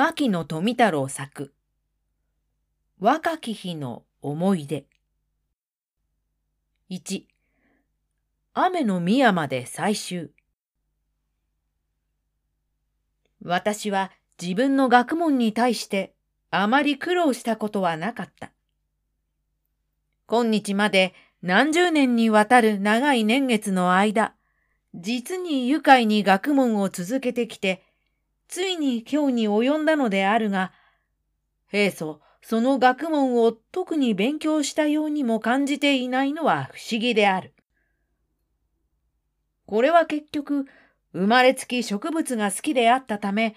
牧野富太郎作。若き日の思い出。1雨の宮山で最終私は自分の学問に対してあまり苦労したことはなかった。今日まで何十年にわたる長い年月の間、実に愉快に学問を続けてきて、ついに今日に及んだのであるが、平素、その学問を特に勉強したようにも感じていないのは不思議である。これは結局、生まれつき植物が好きであったため、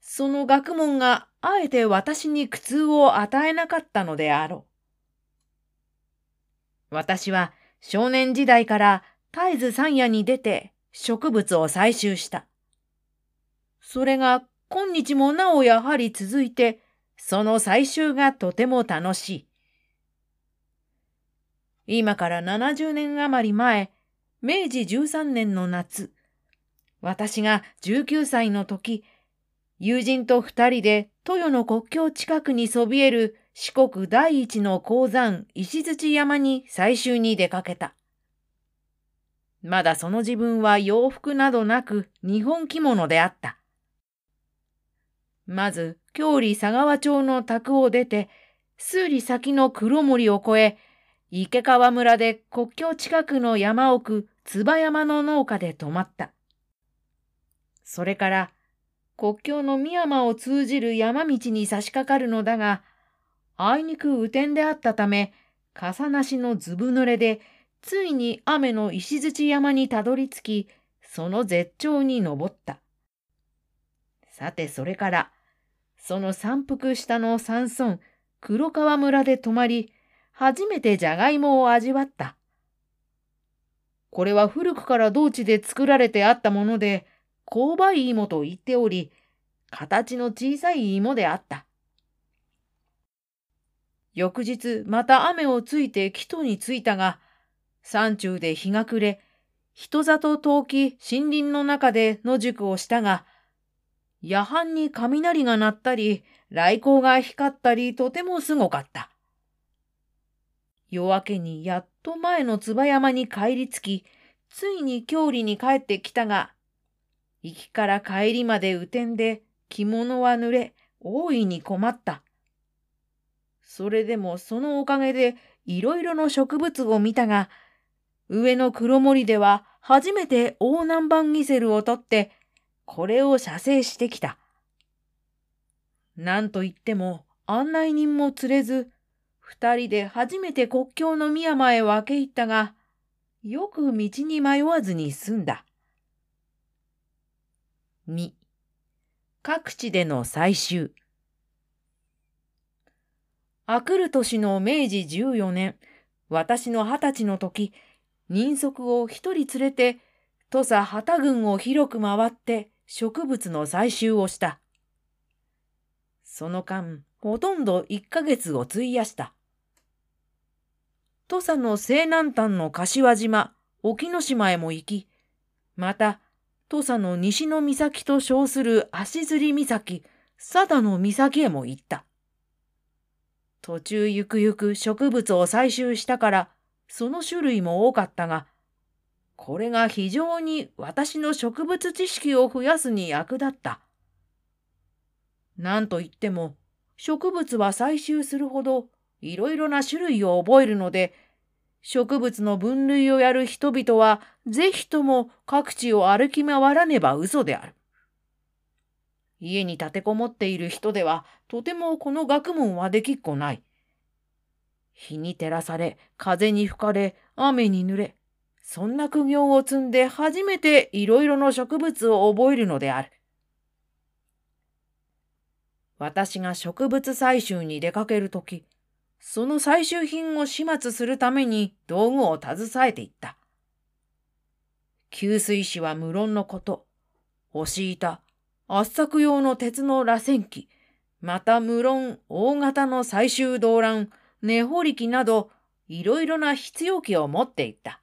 その学問があえて私に苦痛を与えなかったのであろう。私は少年時代から絶えず山野に出て植物を採集した。それが今日もなおやはり続いて、その採集がとても楽しい。今から70年余り前、明治13年の夏、私が19歳の時、友人と二人で豊の国境近くにそびえる四国第一の鉱山石槌山に採集に出かけた。まだその自分は洋服などなく日本着物であった。まず、京里佐川町の宅を出て、数里先の黒森を越え、池川村で国境近くの山奥、椿山の農家で泊まった。それから、国境の深山を通じる山道に差し掛かるのだが、あいにく雨天であったため、傘なしのずぶ濡れで、ついに雨の石槌山にたどり着き、その絶頂に登った。さてそれから、その山腹下の山村、黒川村で泊まり、初めてじゃがいもを味わった。これは古くから道地で作られてあったもので、勾配芋と言っており、形の小さい芋であった。翌日、また雨をついて木戸に着いたが、山中で日が暮れ、人里遠き森林の中で野宿をしたが、夜半に雷が鳴ったり、雷光が光ったり、とてもすごかった。夜明けにやっと前の椿山に帰り着き、ついに郷里に帰ってきたが、行きから帰りまで雨天で着物は濡れ、大いに困った。それでもそのおかげでいろいろの植物を見たが、上の黒森では初めて大南蛮ギセルを取ってこれを写生してきた。なんといっても案内人も連れず、二人で初めて国境の宮山へ分け入ったが、よく道に迷わずに済んだ。二、各地での採集。あくる年の明治14年、私の二十歳の時、人足を一人連れて、土佐旗郡を広く回って植物の採集をした。その間、ほとんど1ヶ月を費やした。土佐の西南端の柏島、沖ノ島へも行き、また、土佐の西の岬と称する足摺岬、佐田の岬へも行った。途中ゆくゆく植物を採集したから、その種類も多かったが、これが非常に私の植物知識を増やすに役立った。なんといっても、植物は採集するほどいろいろな種類を覚えるので、植物の分類をやる人々はぜひとも各地を歩き回らねば嘘である。家に立てこもっている人ではとてもこの学問はできっこない。日に照らされ、風に吹かれ、雨に濡れ、そんな苦行を積んで初めていろいろの植物を覚えるのである。私が植物採集に出かけるとき、その採集品を始末するために道具を携えていった。給水紙は無論のこと、押し板、圧搾用の鉄の螺旋機、また無論大型の採集動乱、根掘り機など、いろいろな必要機を持っていった。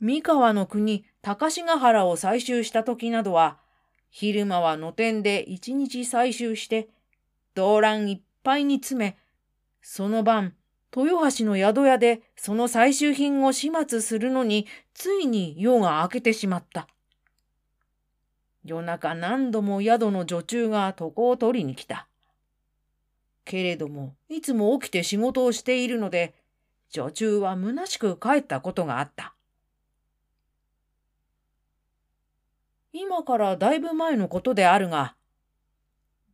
三河の国高志ヶ原を採集した時などは、昼間は野天で一日採集して、動乱いっぱいに詰め、その晩、豊橋の宿屋でその採集品を始末するのに、ついに夜が明けてしまった。夜中何度も宿の女中が床を取りに来た。けれども、いつも起きて仕事をしているので、女中は虚しく帰ったことがあった。今からだいぶ前のことであるが、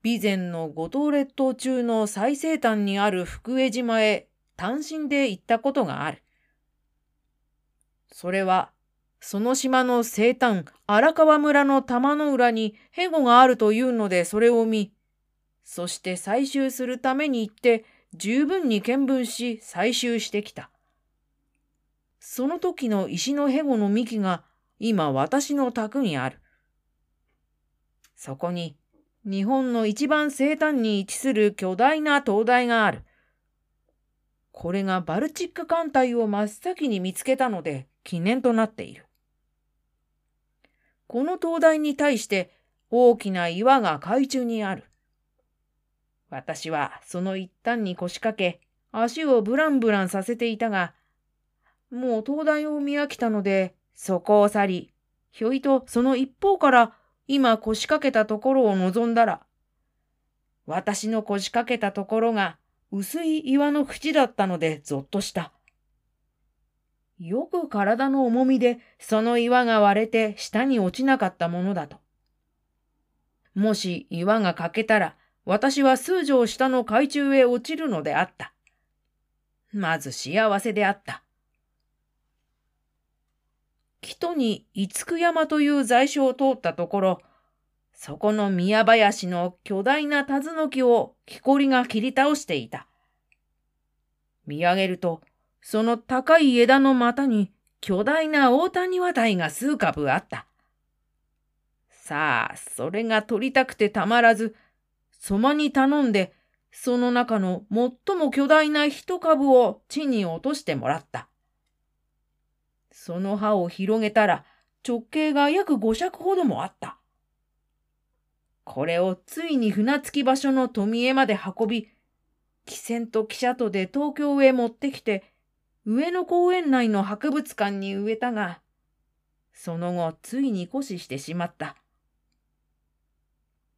備前の五島列島中の最西端にある福江島へ単身で行ったことがある。それは、その島の西端荒川村の玉の裏にヘゴがあるというのでそれを見、そして採集するために行って十分に見聞し採集してきた。その時の石のヘゴの幹が今私の宅にある。そこに日本の一番西端に位置する巨大な灯台がある。これがバルチック艦隊を真っ先に見つけたので記念となっている。この灯台に対して大きな岩が海中にある。私はその一端に腰掛け、足をブランブランさせていたが、もう灯台を見飽きたので、そこを去り、ひょいとその一方から今腰掛けたところを望んだら、私の腰掛けたところが薄い岩の縁だったのでぞっとした。よく体の重みでその岩が割れて下に落ちなかったものだと。もし岩が欠けたら私は数畳下の海中へ落ちるのであった。まず幸せであった。木に五九山という在所を通ったところ、そこの宮林の巨大なタズの木を木こりが切り倒していた。見上げると、その高い枝の股に巨大な大谷渡台が数株あった。さあ、それが取りたくてたまらず、そまに頼んで、その中の最も巨大な一株を地に落としてもらった。その葉を広げたら直径が約五尺ほどもあった。これをついに船着き場所の富江まで運び、汽船と汽車とで東京へ持ってきて、上野公園内の博物館に植えたが、その後ついに枯死してしまった。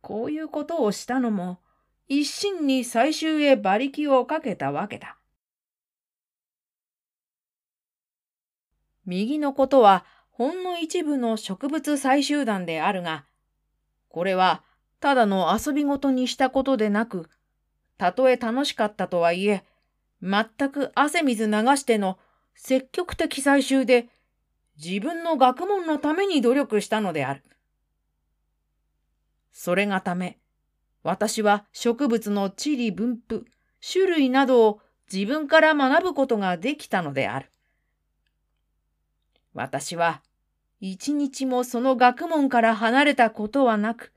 こういうことをしたのも、一心に採集へ馬力をかけたわけだ。右のことはほんの一部の植物採集団であるが、これはただの遊びごとにしたことでなく、たとえ楽しかったとはいえ、全く汗水流しての積極的採集で自分の学問のために努力したのである。それがため、私は植物の地理分布、種類などを自分から学ぶことができたのである。私は一日もその学問から離れたことはなく、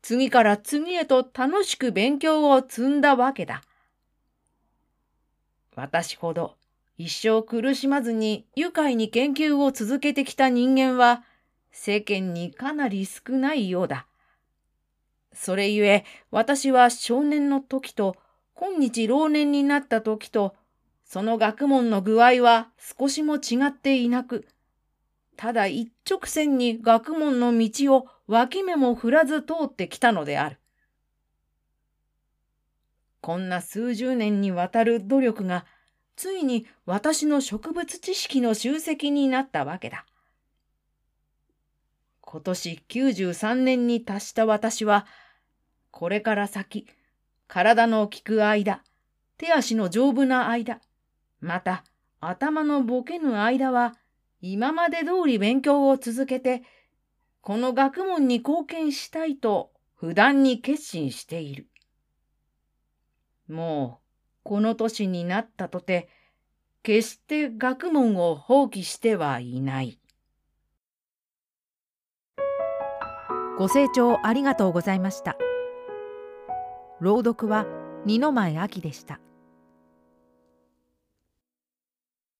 次から次へと楽しく勉強を積んだわけだ。私ほど一生苦しまずに愉快に研究を続けてきた人間は世間にかなり少ないようだ。それゆえ、私は少年の時と、今日老年になった時と、その学問の具合は少しも違っていなく、ただ一直線に学問の道を脇目も振らず通ってきたのである。こんな数十年にわたる努力が、ついに私の植物知識の集積になったわけだ。今年93年に達した私は、これから先、体の効く間、手足の丈夫な間、また頭のボケぬ間は、今まで通り勉強を続けて、この学問に貢献したいと不断に決心している。もう、この年になったとて、決して学問を放棄してはいない。ご清聴ありがとうございました。朗読は二の前秋でした。